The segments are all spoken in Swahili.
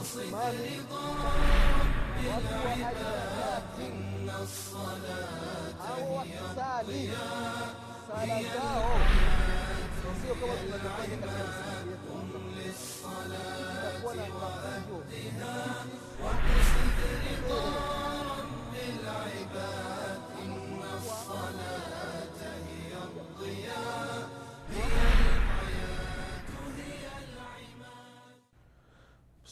asimami watu wa harakati hao wakisali sala zao sio kama tunavyotaja katika misingi yetu itakuwa na mafunzo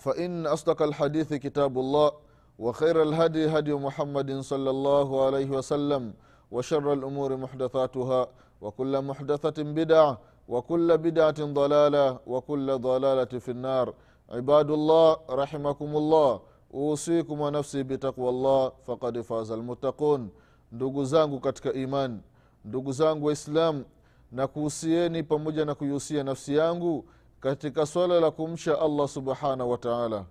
فإن أصدق الحديث كتاب الله وخير الهدي هدي محمد صلى الله عليه وسلم وشر الأمور محدثاتها وكل محدثة بدعة وكل بدعة ضلالة وكل ضلالة في النار عباد الله رحمكم الله أوصيكم ونفسي بتقوى الله فقد فاز المتقون ndugu zangu katika iman ndugu zangu waislam na kuhusieni pamoja na kuihusia nafsi yangu katika swala la kumcha allah subhanahu wa taala.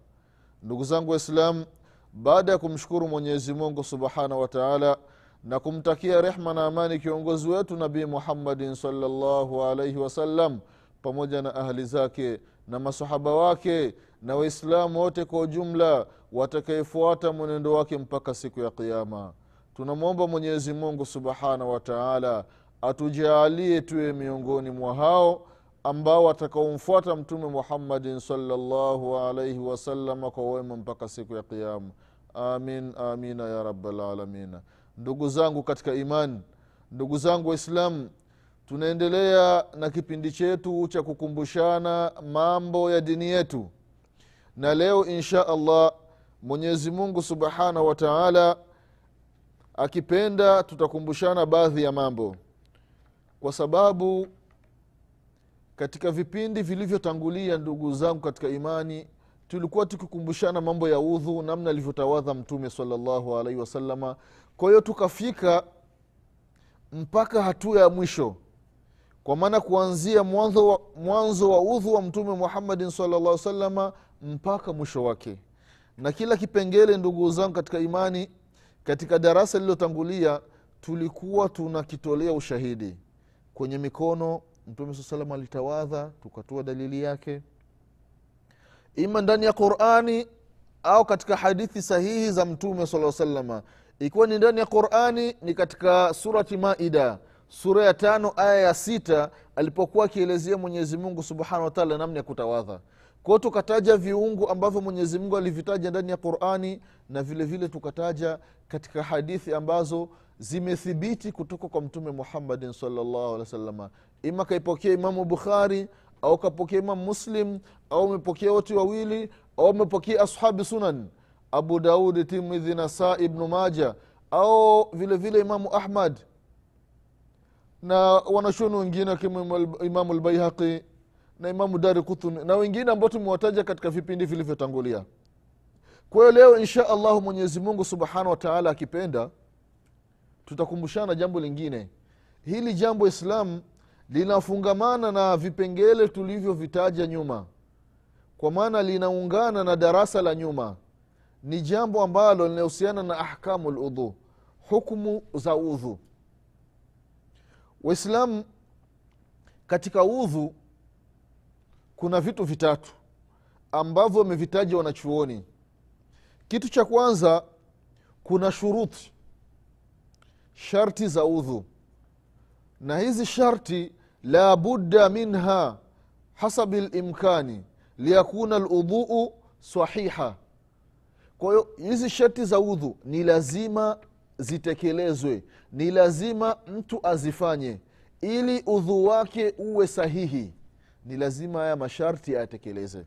Ndugu zangu waislam baada ya kumshukuru mwenyezi mungu subhanahu wa taala na kumtakia rehma na amani kiongozi wetu nabii muhammadin salllahu alaihi wasallam pamoja na ahli zake na masahaba wake na waislamu wote kwa ujumla watakayefuata mwenendo wake mpaka siku ya qiama tunamwomba mwenyezi mungu subhanahu wa taala atujaalie tuwe miongoni mwa hao ambao watakaomfuata mtume muhammadin salllahu alaihi wasalama kwa wema mpaka siku ya qiama amin amina ya rabalalamina ndugu zangu katika imani ndugu zangu waislamu tunaendelea na kipindi chetu cha kukumbushana mambo ya dini yetu. Na leo insha allah mwenyezi mungu subhanahu wa taala akipenda tutakumbushana baadhi ya mambo. Kwa sababu katika vipindi vilivyotangulia ndugu zangu katika imani tulikuwa tukikumbushana mambo ya udhu namna alivyotawadha mtume salllahu alaihi wasalama kwa hiyo tukafika mpaka hatua ya mwisho. Kwa maana kuanzia mwanzo wa, wa udhu wa mtume muhammadin salllah salama mpaka mwisho wake. Na kila kipengele ndugu zangu katika imani katika darasa lililotangulia tulikuwa tunakitolea ushahidi kwenye mikono mtume saa salam alitawadha tukatoa dalili yake. Ima ndani ya qurani au katika hadithi sahihi za mtume saa salama ikiwa ni ndani ya qurani ni katika surati maida sura ya tano aya ya sita alipokuwa akielezea mwenyezi mungu subhanahu wataala namna ya kutawadha. Kwao tukataja viungu ambavyo mwenyezi mungu alivitaja ndani ya qurani na vile vile tukataja katika hadithi ambazo zimethibiti kutoka kwa mtume muhammadin salllahu alehi wasalama ima kaipokea imamu bukhari au kapokea imamu muslim au amepokea wote wawili au amepokea ashabi sunan abu daudi timidhi nasa ibnu maja au vile vile imamu ahmad. Na wanashoni wengine wakiwemo imamu lbaihaqi na imamu dari kutuni na wengine ambao tumewataja katika vipindi vilivyotangulia. Kwa hiyo leo insha allahu mwenyezimungu subhanahu wataala akipenda tutakumbushana jambo lingine. Hili jambo islam linafungamana na vipengele tulivyovitaja nyuma. Kwa maana linaungana na darasa la nyuma. Ni jambo ambalo linahusiana na ahkamu ludhu hukmu za udhu. Waislamu katika udhu kuna vitu vitatu ambavyo wamevitaja wanachuoni. Kitu cha kwanza kuna shuruti sharti za udhu. Na hizi sharti la budda minha hasabi limkani liyakuna ludhuu sahiha. Kwa hiyo hizi sharti za udhu ni lazima zitekelezwe ni lazima mtu azifanye ili udhu wake uwe sahihi. Ni lazima haya masharti ayatekeleze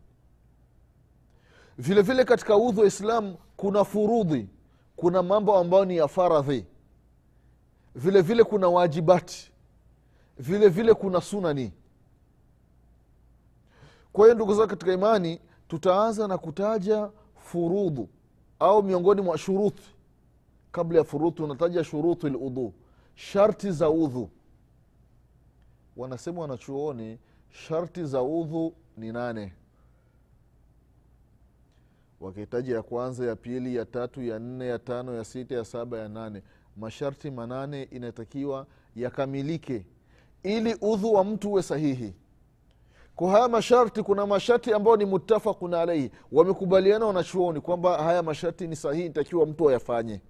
vile vile katika udhu wa islam kuna furudhi kuna mambo ambayo ni ya faradhi vile vile kuna wajibati. Vile vile kuna sunani. Kwa hiyo ndugu zao katika imani tutaanza na kutaja furudhu au miongoni mwa shuruthi. Kabla ya furudhu unataja shuruthi ludhu sharti za udhu. Wanasema wanachuoni sharti za udhu ni nane. Wakihitaji ya kwanza ya pili ya tatu ya nne ya tano ya sita ya saba ya nane masharti manane inatakiwa yakamilike ili udhu wa mtu uwe sahihi. Kwa haya masharti kuna masharti ambayo ni mutafakun alaihi wamekubaliana wanachuoni kwamba haya masharti ni sahihi nitakiwa mtu ayafanye.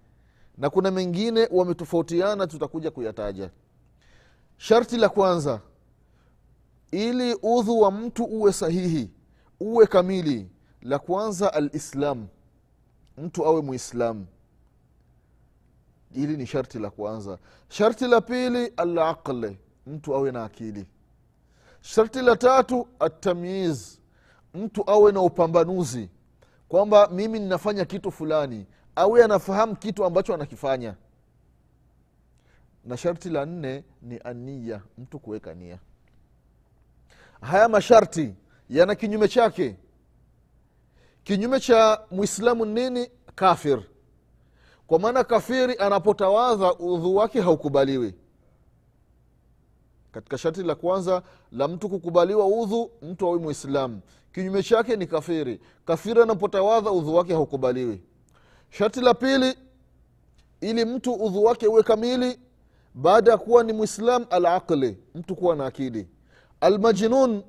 Na kuna mengine wametofautiana tutakuja kuyataja. Sharti la kwanza ili udhu wa mtu uwe sahihi uwe kamili la kwanza alislam. Mtu awe muislamu hili ni sharti la kwanza. Sharti la pili alaqli mtu awe na akili. Sharti la tatu atamyiz mtu awe na upambanuzi kwamba mimi ninafanya kitu fulani awe anafahamu kitu ambacho anakifanya. Na sharti la nne ni ania mtu kuweka nia. Haya masharti yana kinyume chake. Kinyume cha mwislamu nini? Kafir kwa maana kafiri anapotawadha udhu wake haukubaliwi. Katika sharti la kwanza la mtu kukubaliwa udhu mtu awe mwislamu kinyume chake ni kafiri. Kafiri anapotawadha udhu wake haukubaliwi. Sharti la pili ili mtu udhu wake uwe kamili baada ya kuwa ni mwislam alaqli mtu kuwa na akili. Almajnun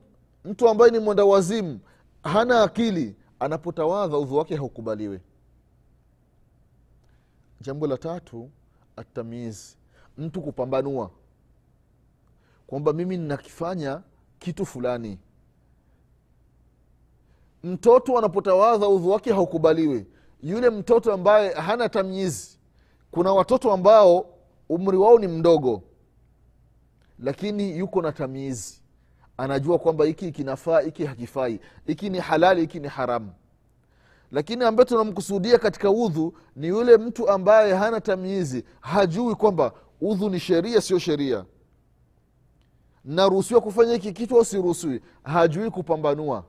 mtu ambaye ni mwenda wazimu hana akili anapotawadha udhu wake haukubaliwi jambo la tatu atamizi. Mtu kupambanua. Kwamba mimi ninakifanya kitu fulani. Mtoto anapotawadha udhu wake haukubaliwi. Yule mtoto ambaye hana tamyizi kuna watoto ambao umri wao ni mdogo lakini yuko na tamyizi anajua kwamba hiki kinafaa hiki hakifai. Hiki ni halali hiki ni haramu lakini ambaye tunamkusudia katika udhu ni yule mtu ambaye hana tamizi hajui kwamba udhu ni sheria sio sheria. Naruhusiwa kufanya hiki kitu au siruhusiwi? Hajui kupambanua.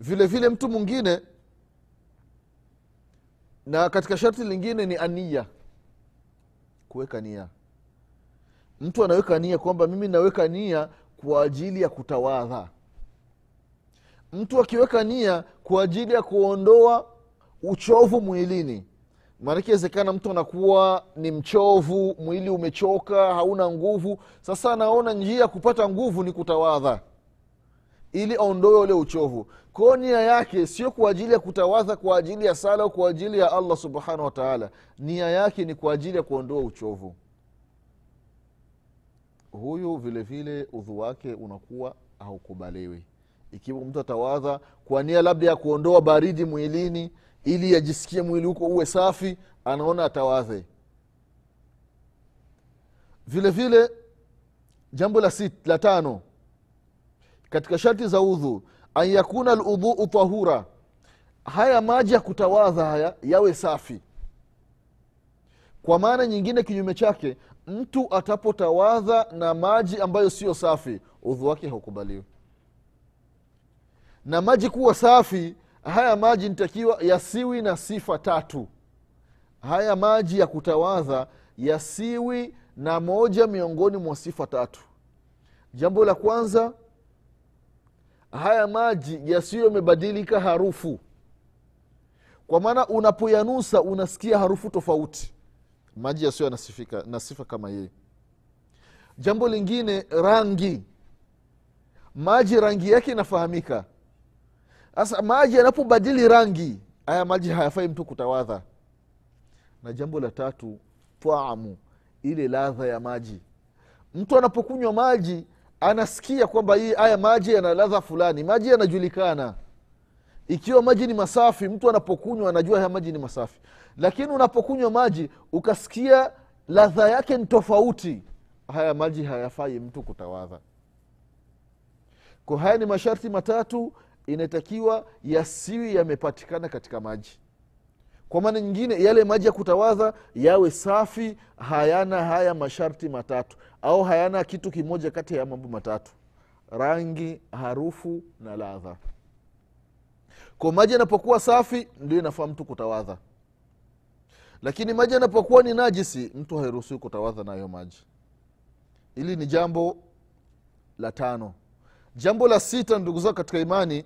Vile vile mtu mwingine na katika sharti lingine ni ania kuweka nia. Mtu anaweka nia kwamba mimi naweka nia kwa ajili ya kutawadha mtu akiweka nia kwa ajili ya kuondoa uchovu mwilini maanake wezekana mtu anakuwa ni mchovu mwili umechoka hauna nguvu. Sasa anaona njia ya kupata nguvu ni kutawadha ili aondoe ule uchovu. Kwao nia yake sio kwa ajili ya kutawadha kwa ajili ya sala au kwa ajili ya allah subhanahu wataala nia yake ni kwa ajili ya kuondoa uchovu. Huyu vile vile udhu wake unakuwa haukubaliwi ikiwa mtu atawadha kwa nia labda ya kuondoa baridi mwilini ili ajisikie mwili huko uwe safi anaona atawadhe. Vile vile jambo la, sit, la tano katika sharti za udhu an yakuna ludhuu tahura haya maji ya kutawadha haya yawe safi. Kwa maana nyingine kinyume chake mtu atapotawadha na maji ambayo siyo safi udhu wake haukubaliwi na maji kuwa safi haya maji nitakiwa yasiwi na sifa tatu. Haya maji ya kutawadha yasiwi na moja miongoni mwa sifa tatu. Jambo la kwanza haya maji yasiyo yamebadilika harufu. Kwa maana unapoyanusa unasikia harufu tofauti. Maji yasiyo na sifa kama hii. Jambo lingine rangi. Maji rangi yake inafahamika sasa maji yanapobadili rangi haya maji hayafai mtu kutawadha. Na jambo la tatu taamu ile ladha ya maji. Mtu anapokunywa maji anasikia kwamba hii haya maji yana ladha fulani maji yanajulikana. Ikiwa maji ni masafi mtu anapokunywa anajua haya maji ni masafi. Lakini unapokunywa maji ukasikia ladha yake ni tofauti haya maji hayafai mtu kutawadha. Kwa haya ni masharti matatu inatakiwa yasiwi yamepatikana katika maji. Kwa maana nyingine yale maji ya kutawadha yawe safi hayana haya masharti matatu au hayana kitu kimoja kati ya mambo matatu rangi harufu na ladha. Kwa maji yanapokuwa safi ndio inafaa mtu kutawadha lakini maji yanapokuwa ni najisi mtu hairuhusiwi kutawadha nayo maji. Hili ni jambo la tano. Jambo la sita ndugu zao katika imani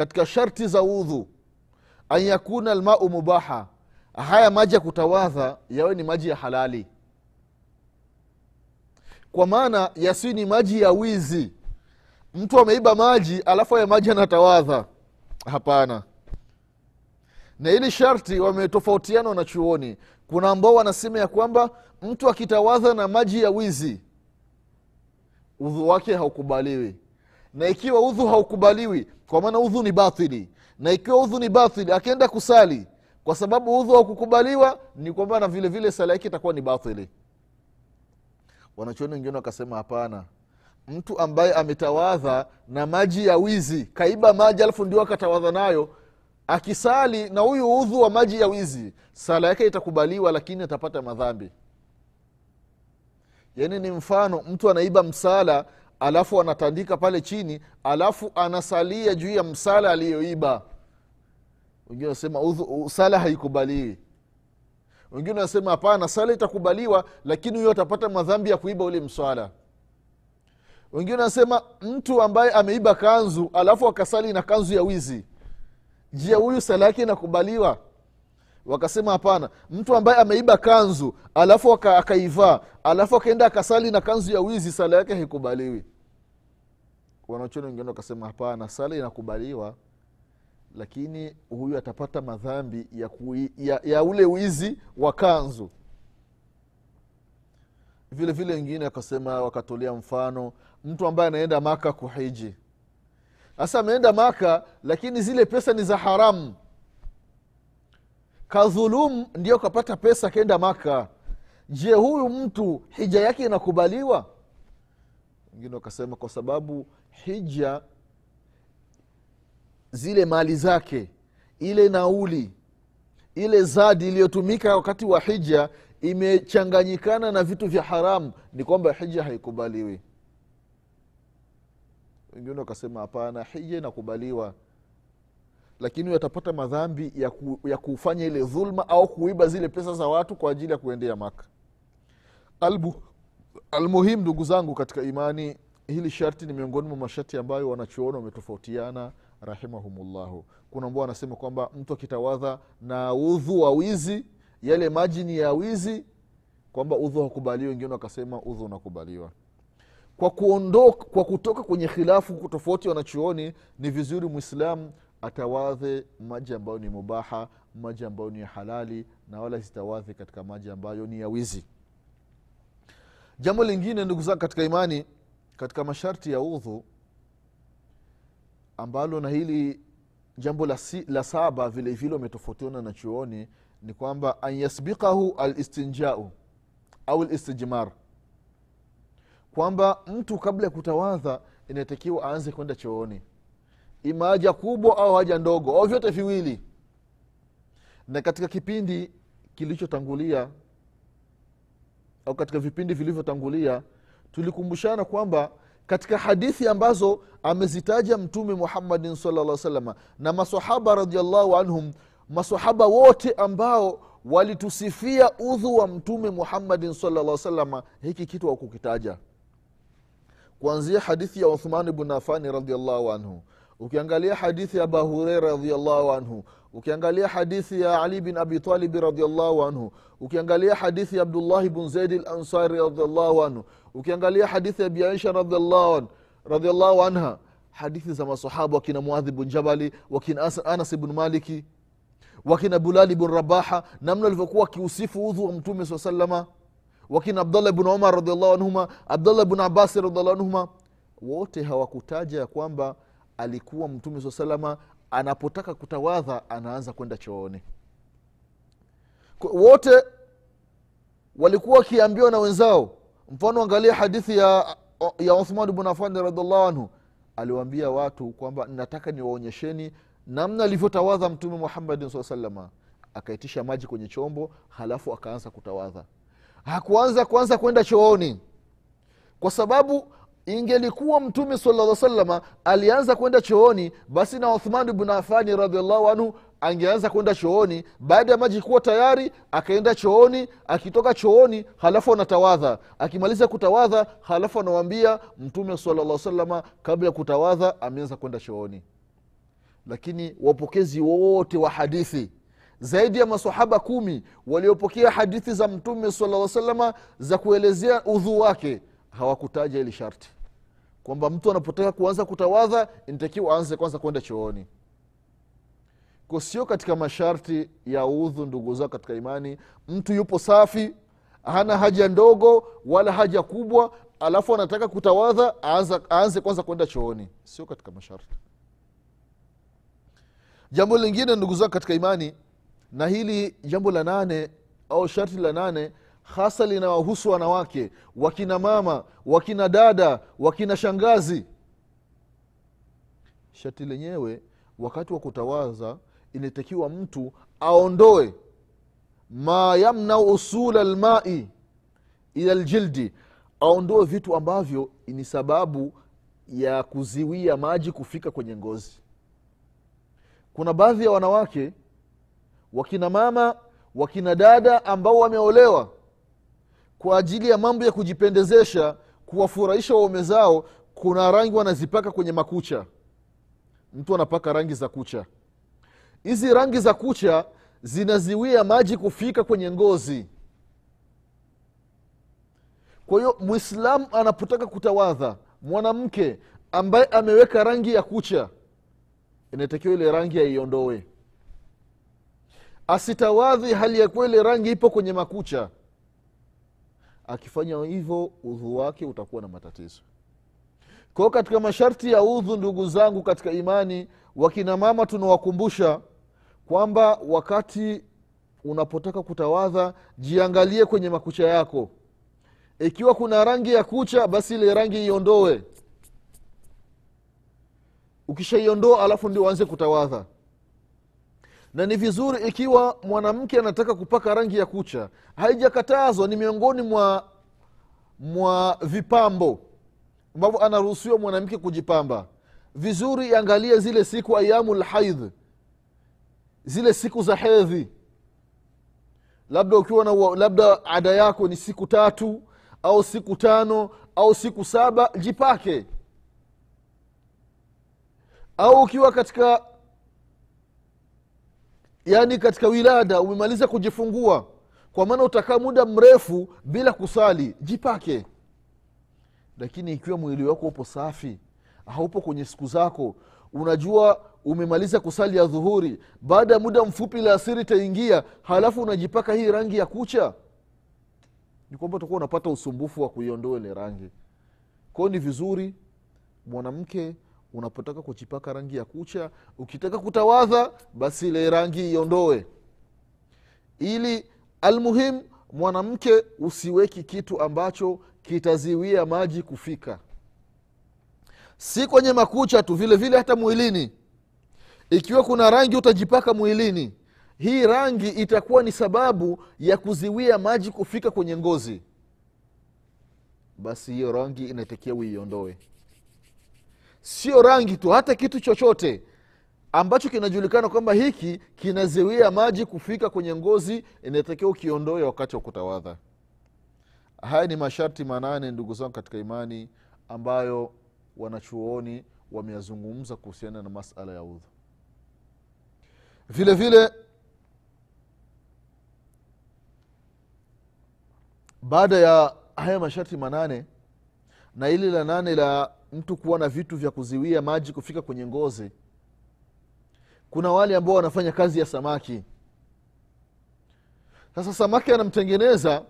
katika sharti za udhu an yakuna almau mubaha haya maji ya kutawadha yawe ni maji ya halali. Kwa maana yasi ni maji ya wizi. Mtu ameiba maji alafu haya maji anatawadha hapana. Na hili sharti wametofautiana wanachuoni kuna ambao wanasema ya kwamba mtu akitawadha na maji ya wizi udhu wake haukubaliwi na ikiwa udhu haukubaliwi kwa maana udhu ni batili. Na ikiwa udhu ni batili akienda kusali kwa sababu udhu haukukubaliwa ni kwamba na vile vile sala yake itakuwa ni batili. Wanachuoni wengine wakasema hapana. Mtu ambaye ametawadha na maji ya wizi kaiba maji alafu ndio akatawadha nayo akisali na huyu udhu wa maji ya wizi sala yake itakubaliwa lakini atapata madhambi. Yaani ni mfano mtu anaiba msala alafu anatandika pale chini alafu anasalia juu ya msala aliyoiba. Wengine wanasema sala haikubaliwi. Wengine wanasema hapana sala itakubaliwa lakini huyo atapata madhambi ya kuiba ule mswala. Wengine wanasema mtu ambaye ameiba kanzu alafu akasali na kanzu ya wizi je huyu sala yake inakubaliwa? Wakasema hapana mtu ambaye ameiba kanzu alafu akaivaa alafu akaenda akasali na kanzu ya wizi sala yake haikubaliwi wanachoni wengine wakasema hapana sala inakubaliwa lakini huyu atapata madhambi ya, kui, ya, ya ule wizi wa kanzu. Vile vile wengine wakasema wakatolea mfano mtu ambaye anaenda maka kuhiji. Sasa ameenda maka lakini zile pesa ni za haramu. Kadhulum ndio kapata pesa akaenda maka. Je huyu mtu hija yake inakubaliwa wengine wakasema kwa sababu hija zile mali zake ile nauli ile zadi iliyotumika wakati wa hija imechanganyikana na vitu vya haramu ni kwamba hija haikubaliwi. Wengine wakasema hapana hija inakubaliwa. Lakini watapata atapata madhambi ya, ku, ya kufanya ile dhulma au kuiba zile pesa za watu kwa ajili ya kuendea maka. Albu, almuhim ndugu zangu katika imani hili sharti ni miongoni mwa masharti ambayo wanachuoni wametofautiana rahimahumullahu. Kuna ambao wanasema kwamba mtu akitawadha na udhu wa wizi yale maji ni ya wizi kwamba udhu hakubaliwa wengine wakasema udhu unakubaliwa. Kwa kuondoka kwa kutoka kwenye khilafu tofauti wanachuoni ni vizuri mwislamu atawadhe maji ambayo ni mubaha maji ambayo ni ya halali na wala sitawadhe katika maji ambayo ni ya wizi jambo lingine ndugu zangu katika imani katika masharti ya udhu ambalo na hili jambo la, si, la saba vile vile wametofautiana na chuoni ni kwamba an yasbikahu alistinjau au listijmar kwamba mtu kabla ya kutawadha inatakiwa aanze kwenda chooni. Ima haja kubwa au haja ndogo au vyote viwili. Na katika kipindi kilichotangulia au katika vipindi vilivyotangulia tulikumbushana kwamba katika hadithi ambazo amezitaja mtume muhammadin salllah salama na masahaba radiallahu anhum masahaba wote ambao walitusifia udhu wa mtume muhammadin salllah salama hiki kitu wakukitaja kuanzia hadithi ya uthman bnu afani radiallahu anhu ukiangalia hadithi ya abu hureira radiallahu anhu ukiangalia hadithi ya ali bin abitalibi radiallahu anhu ukiangalia hadithi ya abdullahi bn zaidi lansari radiallahu anhu ukiangalia hadithi ya biaisha radiallahu anha hadithi za masahaba wakina muadhi bn jabali wakina As- anas bnu maliki wakina bulali bn rabaha namna alivyokuwa akiusifu udhu wa mtume saa salama wakina abdallah bn umar radiallahu anhuma abdallah bn abasi radiallahu anhuma wote hawakutaja ya kwamba alikuwa mtume saa salama anapotaka kutawadha anaanza kwenda chooni. Wote walikuwa wakiambiwa na wenzao mfano angalia hadithi ya, ya uthman bnu afani radiallahu anhu aliwaambia watu kwamba nataka niwaonyesheni namna alivyotawadha mtume muhammadin saa salama akaitisha maji kwenye chombo halafu akaanza kutawadha. Hakuanza kwanza kwenda chooni. Kwa sababu ingelikuwa mtume sala salama alianza kwenda chooni basi na uthman bnu afani radiallahu anhu angeanza kwenda chooni. Baada ya maji kuwa tayari akaenda chooni. Akitoka chooni halafu anatawadha. Akimaliza kutawadha halafu anawambia mtume sala salama kabla ya kutawadha ameanza kwenda chooni. Lakini wapokezi wote wa hadithi zaidi ya masahaba kumi waliopokea hadithi za mtume sala salama za kuelezea udhu wake hawakutaja ili sharti. Kwamba mtu anapotaka kuanza kutawadha inatakiwa aanze kwanza kwenda chooni. Ko sio katika masharti ya udhu ndugu zao katika imani. Mtu yupo safi hana haja ndogo wala haja kubwa alafu anataka kutawadha aanze kwanza kwenda chooni. Sio katika masharti. Jambo lingine ndugu zao katika imani na hili jambo la nane au sharti la nane hasa linawahusu wanawake wakina mama wakina dada wakina shangazi. Shati lenyewe wakati wa kutawaza inatakiwa mtu aondoe. Ma yamnau usula lmai ila ljildi aondoe vitu ambavyo ni sababu ya kuziwia maji kufika kwenye ngozi. Kuna baadhi ya wanawake wakina mama wakina dada ambao wameolewa kwa ajili ya mambo ya kujipendezesha kuwafurahisha waume zao kuna rangi wanazipaka kwenye makucha. Mtu anapaka rangi za kucha. Hizi rangi za kucha zinaziwia maji kufika kwenye ngozi. Kwa hiyo mwislamu anapotaka kutawadha mwanamke ambaye ameweka rangi ya kucha inatakiwa ile rangi aiondoe. Asitawadhi hali ya kuwa ile rangi ipo kwenye makucha akifanya hivyo udhu wake utakuwa na matatizo. Kwao katika masharti ya udhu ndugu zangu katika imani wakina mama tunawakumbusha kwamba wakati unapotaka kutawadha jiangalie kwenye makucha yako. Ikiwa kuna rangi ya kucha basi ile rangi iondoe. Ukishaiondoa alafu ndio uanze kutawadha na ni vizuri ikiwa mwanamke anataka kupaka rangi ya kucha. Haijakatazwa ni miongoni mwa mwa vipambo ambavyo anaruhusiwa mwanamke kujipamba. Vizuri iangalie zile siku ayamu lhaidh zile siku za hedhi. Labda ukiwa na labda ada yako ni siku tatu au siku tano au siku saba jipake. Au ukiwa katika yaani katika wilada umemaliza kujifungua. Kwa maana utakaa muda mrefu bila kusali jipake. Lakini ikiwa mwili wako upo safi haupo kwenye siku zako unajua umemaliza kusali ya dhuhuri baada ya muda mfupi la asiri itaingia halafu unajipaka hii rangi ya kucha. Ni kwamba utakuwa unapata usumbufu wa kuiondoa ile rangi. Kwao ni vizuri mwanamke unapotaka kujipaka rangi ya kucha ukitaka kutawadha basi ile rangi iondoe. Ili almuhim mwanamke usiweki kitu ambacho kitaziwia maji kufika. Si kwenye makucha tu vile vile hata mwilini. Ikiwa kuna rangi utajipaka mwilini hii rangi itakuwa ni sababu ya kuziwia maji kufika kwenye ngozi. Basi hiyo rangi inatakiwa uiondoe sio rangi tu hata kitu chochote ambacho kinajulikana kwamba hiki kinaziwia maji kufika kwenye ngozi inatakiwa ukiondoe wakati wa kutawadha. Haya ni masharti manane ndugu zangu katika imani ambayo wanachuoni wameyazungumza kuhusiana na masala ya udhu. Vile vile baada ya haya masharti manane na ili la nane la mtu kuwa na vitu vya kuziwia maji kufika kwenye ngozi. Kuna wale ambao wanafanya kazi ya samaki. Sasa samaki anamtengeneza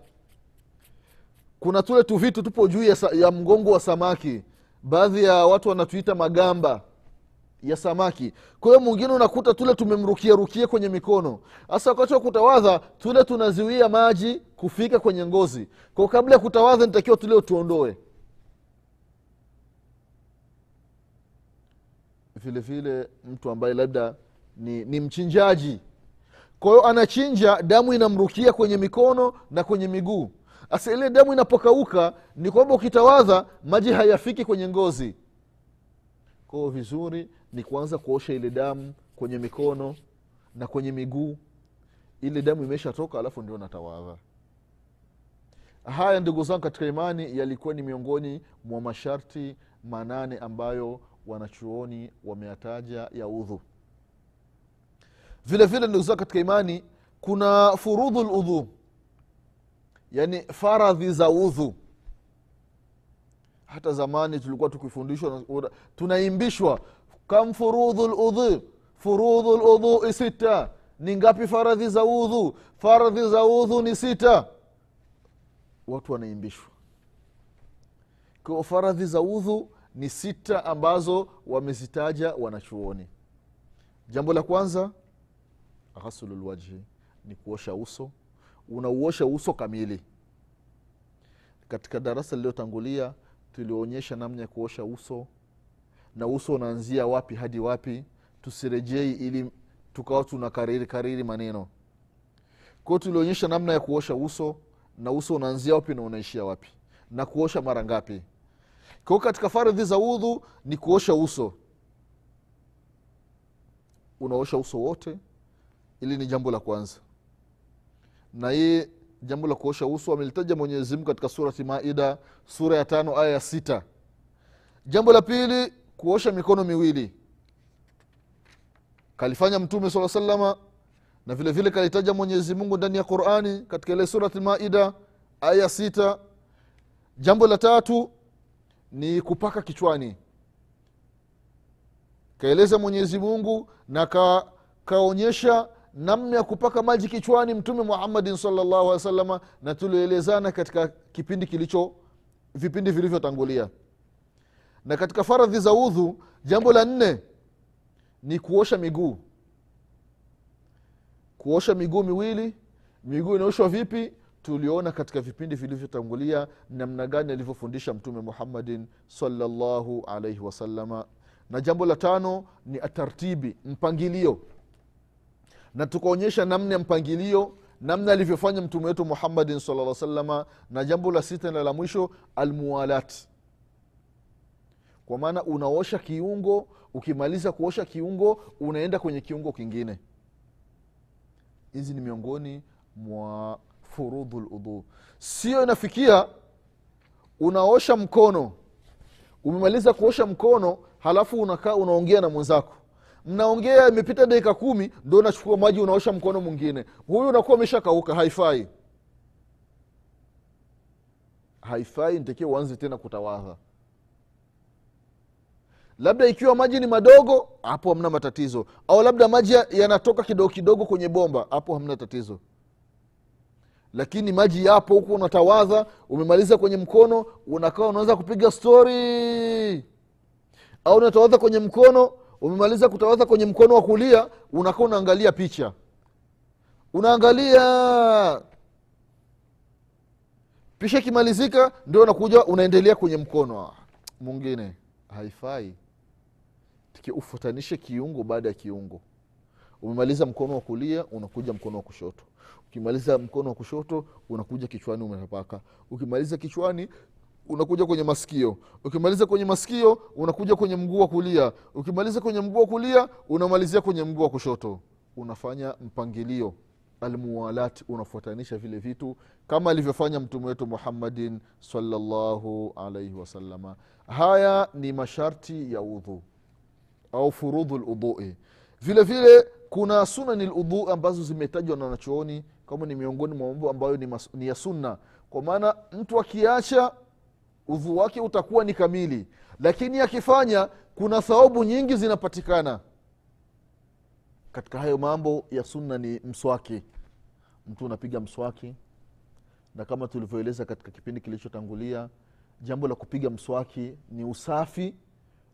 kuna tule tu vitu tupo juu ya, ya mgongo wa samaki. Baadhi ya watu wanatuita magamba ya samaki. Kwa hiyo mwingine unakuta tule tumemrukia rukia kwenye mikono. Hasa wakati wa kutawadha tule tunaziwia maji kufika kwenye ngozi. Kwao kabla ya kutawadha nitakiwa tule tuondoe vile vile mtu ambaye labda ni, ni mchinjaji. Kwa hiyo anachinja damu inamrukia kwenye mikono na kwenye miguu. Asa ile damu inapokauka ni kwamba ukitawadha maji hayafiki kwenye ngozi. Kwao vizuri ni kuanza kuosha ile damu kwenye mikono na kwenye miguu. Ile damu imeshatoka alafu ndio natawadha haya ndugu zangu katika imani yalikuwa ni miongoni mwa masharti manane ambayo wanachuoni wameyataja ya udhu. Vile vile ndugu zao katika imani kuna furudhu ludhu yani faradhi za udhu. Hata zamani tulikuwa tukifundishwa tunaimbishwa kam furudhu ludhu furudhu ludhui sita. Ni ngapi faradhi za udhu? Faradhi za udhu ni sita. Watu wanaimbishwa. Kwa faradhi za udhu ni sita ambazo wamezitaja wanachuoni. Jambo la kwanza ghasululwajhi ni kuosha uso. Unauosha uso kamili. Katika darasa lililotangulia tulionyesha namna ya kuosha uso. Na uso unaanzia wapi hadi wapi tusirejei ili tukawa tuna kariri kariri maneno. Kwao tulionyesha namna ya kuosha uso na uso unaanzia wapi na unaishia wapi. Na kuosha mara ngapi kwao katika fardhi za udhu ni kuosha uso. Unaosha uso wote. Ili ni jambo la kwanza. Na hii jambo la kuosha uso amelitaja mwenyezimungu katika surati maida sura ya tano aya ya sita. Jambo la pili kuosha mikono miwili. Kalifanya mtume saa salama na vile vile kalitaja mwenyezi mungu ndani ya qurani katika ile surati maida aya sita. Jambo la tatu ni kupaka kichwani. Kaeleza mwenyezi mungu na ka, kaonyesha namna ya kupaka maji kichwani mtume muhammadin salllahu alih wa salama na tulioelezana katika kipindi kilicho vipindi vilivyotangulia. Na katika faradhi za udhu jambo la nne ni kuosha miguu. Kuosha miguu miwili miguu inaoshwa vipi tuliona katika vipindi vilivyotangulia namna gani alivyofundisha mtume muhammadin salllahu alaihi wasalama na jambo la tano ni atartibi mpangilio. Na tukaonyesha namna ya mpangilio namna alivyofanya mtume wetu muhammadin sala salama na jambo la sita na la mwisho almuwalat kwa maana unaosha kiungo ukimaliza kuosha kiungo unaenda kwenye kiungo kingine. Hizi ni miongoni mwa furudhu ludhu sio inafikia unaosha mkono. Umemaliza kuosha mkono halafu unakaa unaongea na mwenzako. Mnaongea imepita dakika kumi ndo unachukua maji unaosha mkono mwingine. Huyu unakuwa umeshakauka haifai. Haifai ntakiwa uanze tena kutawadha. Labda ikiwa maji ni madogo hapo hamna matatizo. Au labda maji yanatoka kidogo kidogo kwenye bomba hapo hamna tatizo lakini maji yapo huku unatawadha umemaliza kwenye mkono unakaa unaweza kupiga stori au unatawadha kwenye mkono umemaliza kutawadha kwenye mkono wa kulia unakaa unaangalia picha. Unaangalia. Pisha ikimalizika ndio unakuja unaendelea kwenye mkono. Mwingine haifai. Ufutanishe kiungo baada ya kiungo umemaliza mkono wa kulia unakuja mkono wa kushoto. Ukimaliza mkono wa kushoto unakuja kichwani umetapaka ukimaliza kichwani unakuja kwenye masikio. Ukimaliza kwenye masikio unakuja kwenye mguu wa kulia. Ukimaliza kwenye mguu wa kulia unamalizia kwenye mguu wa kushoto. Unafanya mpangilio. Almuwalat unafuatanisha vile vitu kama alivyofanya mtume wetu muhammadin salllahu alaihi wasalama haya ni masharti ya udhu au furudhu ludhui vile vile kuna sunani ludhu ambazo zimetajwa na wanachuoni kama ni miongoni mwa mambo ambayo ni, mas, ni ya sunna. Kwa maana mtu akiacha udhu wake utakuwa ni kamili. Lakini akifanya kuna thawabu nyingi zinapatikana. Katika hayo mambo ya sunna ni mswaki. Mtu unapiga mswaki na kama tulivyoeleza katika kipindi kilichotangulia jambo la kupiga mswaki ni usafi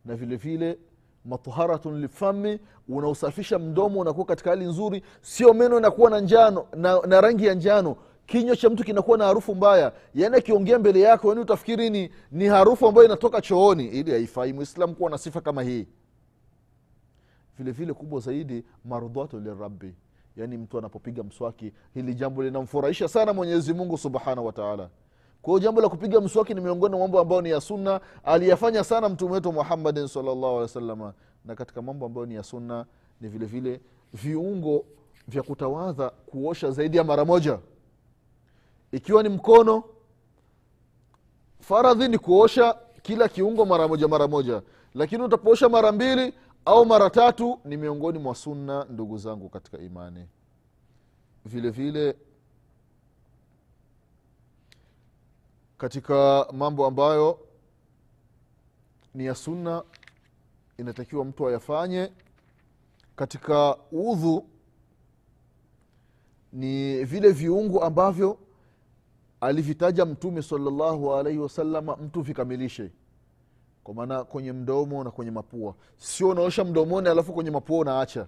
na vile vile matharatun lifami unaosafisha mdomo unakuwa katika hali nzuri sio meno inakuwa na njano na, na rangi ya njano. Kinywa cha mtu kinakuwa na harufu mbaya. Yaani akiongea mbele yako yani utafikiri ni, ni harufu ambayo inatoka chooni. Ili haifai mwislam kuwa na sifa kama hii. Vile vile kubwa zaidi marudhatu lirabi yaani mtu anapopiga mswaki hili jambo linamfurahisha sana mwenyezi mungu subhanahu wataala kwa jambo la kupiga mswaki ni miongoni mwa mambo ambayo ni ya sunna aliyafanya sana mtume wetu muhammadin salllahu na katika mambo ambayo ni ya sunna ni vile vile viungo vya kutawadha kuosha zaidi ya mara moja. Ikiwa ni mkono faradhi ni kuosha kila kiungo mara moja mara moja. Lakini utapoosha mara mbili au mara tatu ni miongoni mwa sunna ndugu zangu katika imani. Vile vile katika mambo ambayo ni ya sunna inatakiwa mtu ayafanye. Katika udhu ni vile viungu ambavyo alivitaja mtume salallahu alaihi wasalama mtu vikamilishe. Kwa maana kwenye mdomo na kwenye mapua. Sio unaosha mdomoni alafu kwenye mapua unaacha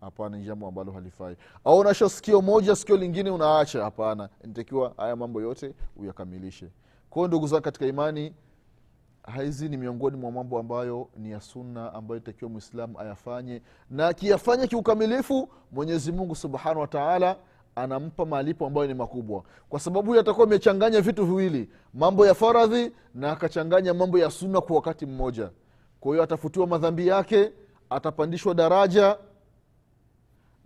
hapana ni jambo ambalo halifai. Au unaosha sikio moja sikio lingine unaacha. Hapana nitakiwa haya mambo yote uyakamilishe. Kwao ndugu zangu katika imani hizi ni miongoni mwa mambo ambayo ni ya sunna ambayo itakiwa mwislamu ayafanye. Na akiyafanya kiukamilifu mwenyezi mungu subhanahu wataala anampa malipo ambayo ni makubwa. Kwa sababu huyo atakuwa amechanganya vitu viwili mambo ya faradhi na akachanganya mambo ya sunna kwa wakati mmoja. Kwa hiyo atafutiwa madhambi yake atapandishwa daraja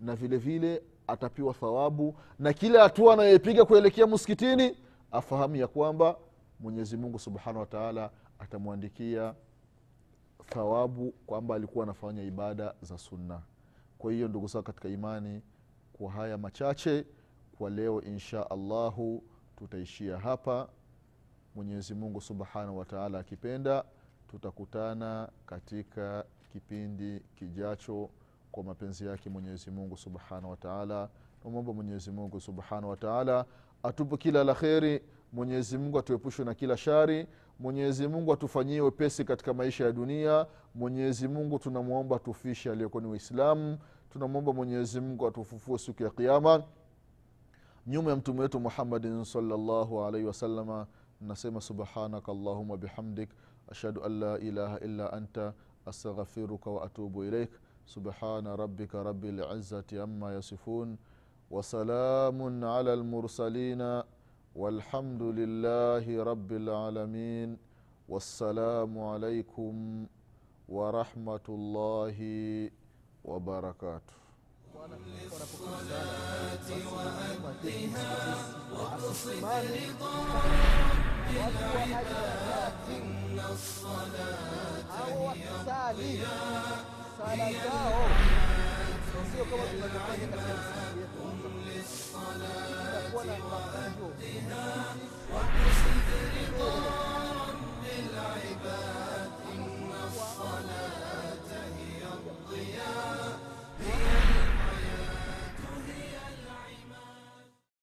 na vile vile atapiwa thawabu na kila hatua anayoipiga kuelekea msikitini afahamu ya kwamba mwenyezi mungu subhanahu wataala atamwandikia thawabu kwamba alikuwa anafanya ibada za sunna. Kwa hiyo ndugu zao katika imani kwa haya machache kwa leo insha allahu tutaishia hapa. Mwenyezi mungu subhanahu wataala akipenda tutakutana katika kipindi kijacho kwa mapenzi yake mwenyezi mungu subhanahu wataala namwomba mwenyezi subhanahu wataala atupe kila la kheri mwenyezi mungu atuepushe na kila shari mwenyezi mungu atufanyie wepesi katika maisha ya dunia mwenyezi mungu tunamwomba tufishe aliyokuwa waislamu tunamwomba mwenyezi mungu atufufue siku ya kiama nyuma ya mtume wetu muhammadin salllahu alaihi wasalama nasema subhanaka allahuma bihamdik ashhadu an la ilaha illa anta astaghfiruka waatubu ilaik سبحان ربك رب العزة عما يصفون وسلام على المرسلين والحمد لله رب العالمين والسلام عليكم ورحمة الله وبركاته. الصلاة وأدها واقصد رضا رب العباد إن الصلاة هي الضياء خلقهم نسيوا كما للصلاة وقتها واقصد رضا رب العباد إن الصلاة هي الضياء